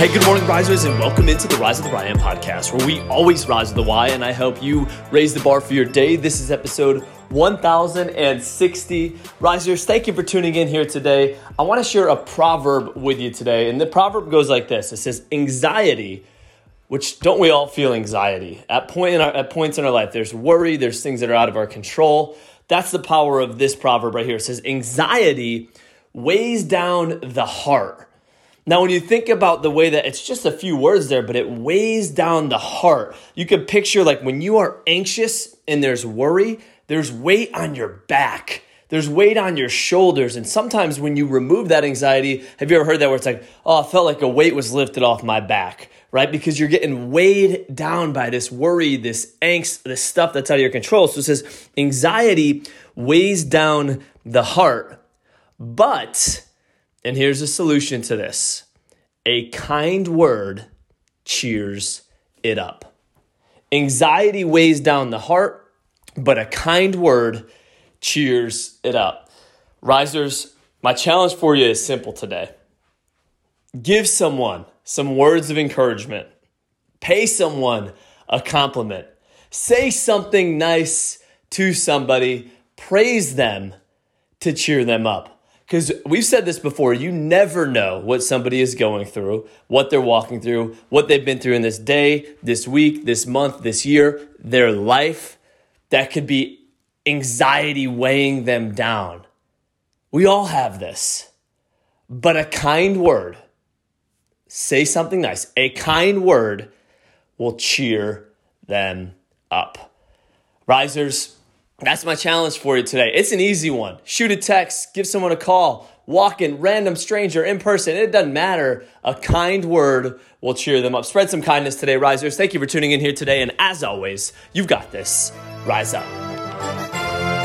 Hey, good morning, risers, and welcome into the Rise of the Ryan podcast, where we always rise of the Y, and I help you raise the bar for your day. This is episode 1060. Risers, thank you for tuning in here today. I want to share a proverb with you today, and the proverb goes like this It says, Anxiety, which don't we all feel anxiety? At, point in our, at points in our life, there's worry, there's things that are out of our control. That's the power of this proverb right here. It says, Anxiety weighs down the heart now, when you think about the way that it's just a few words there, but it weighs down the heart, you can picture like when you are anxious and there's worry, there's weight on your back. There's weight on your shoulders. And sometimes when you remove that anxiety, have you ever heard that where it's like, oh, I felt like a weight was lifted off my back, right? Because you're getting weighed down by this worry, this angst, this stuff that's out of your control. So it says anxiety weighs down the heart, but and here's a solution to this a kind word cheers it up. Anxiety weighs down the heart, but a kind word cheers it up. Risers, my challenge for you is simple today. Give someone some words of encouragement, pay someone a compliment, say something nice to somebody, praise them to cheer them up. Because we've said this before, you never know what somebody is going through, what they're walking through, what they've been through in this day, this week, this month, this year, their life. That could be anxiety weighing them down. We all have this. But a kind word, say something nice, a kind word will cheer them up. Risers, that's my challenge for you today. It's an easy one. Shoot a text, give someone a call, walk in, random stranger, in person. It doesn't matter. A kind word will cheer them up. Spread some kindness today, risers. Thank you for tuning in here today. And as always, you've got this. Rise up.